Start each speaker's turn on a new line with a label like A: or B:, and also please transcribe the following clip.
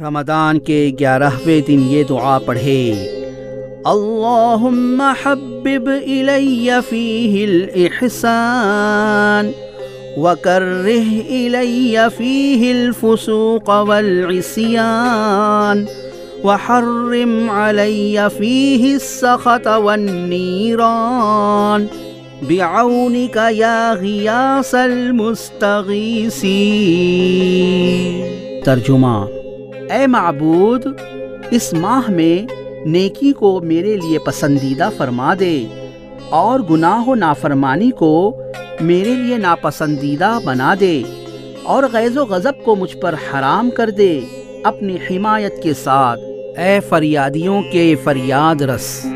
A: رمضان کے گیارہویں دن یہ دعا پڑھے۔ اللہم حبب الی فیہ الاحسان وکرہ الی فیہ الفسوق والعصیان وحرم علی فیہ السخط والنیران بعونک یا غیاس المستغیثین۔ ترجمہ اے معبود، اس ماہ میں نیکی کو میرے لیے پسندیدہ فرما دے اور گناہ و نافرمانی کو میرے لیے ناپسندیدہ بنا دے اور غیظ و غضب کو مجھ پر حرام کر دے اپنی حمایت کے ساتھ۔ اے فریادیوں کے فریاد رس۔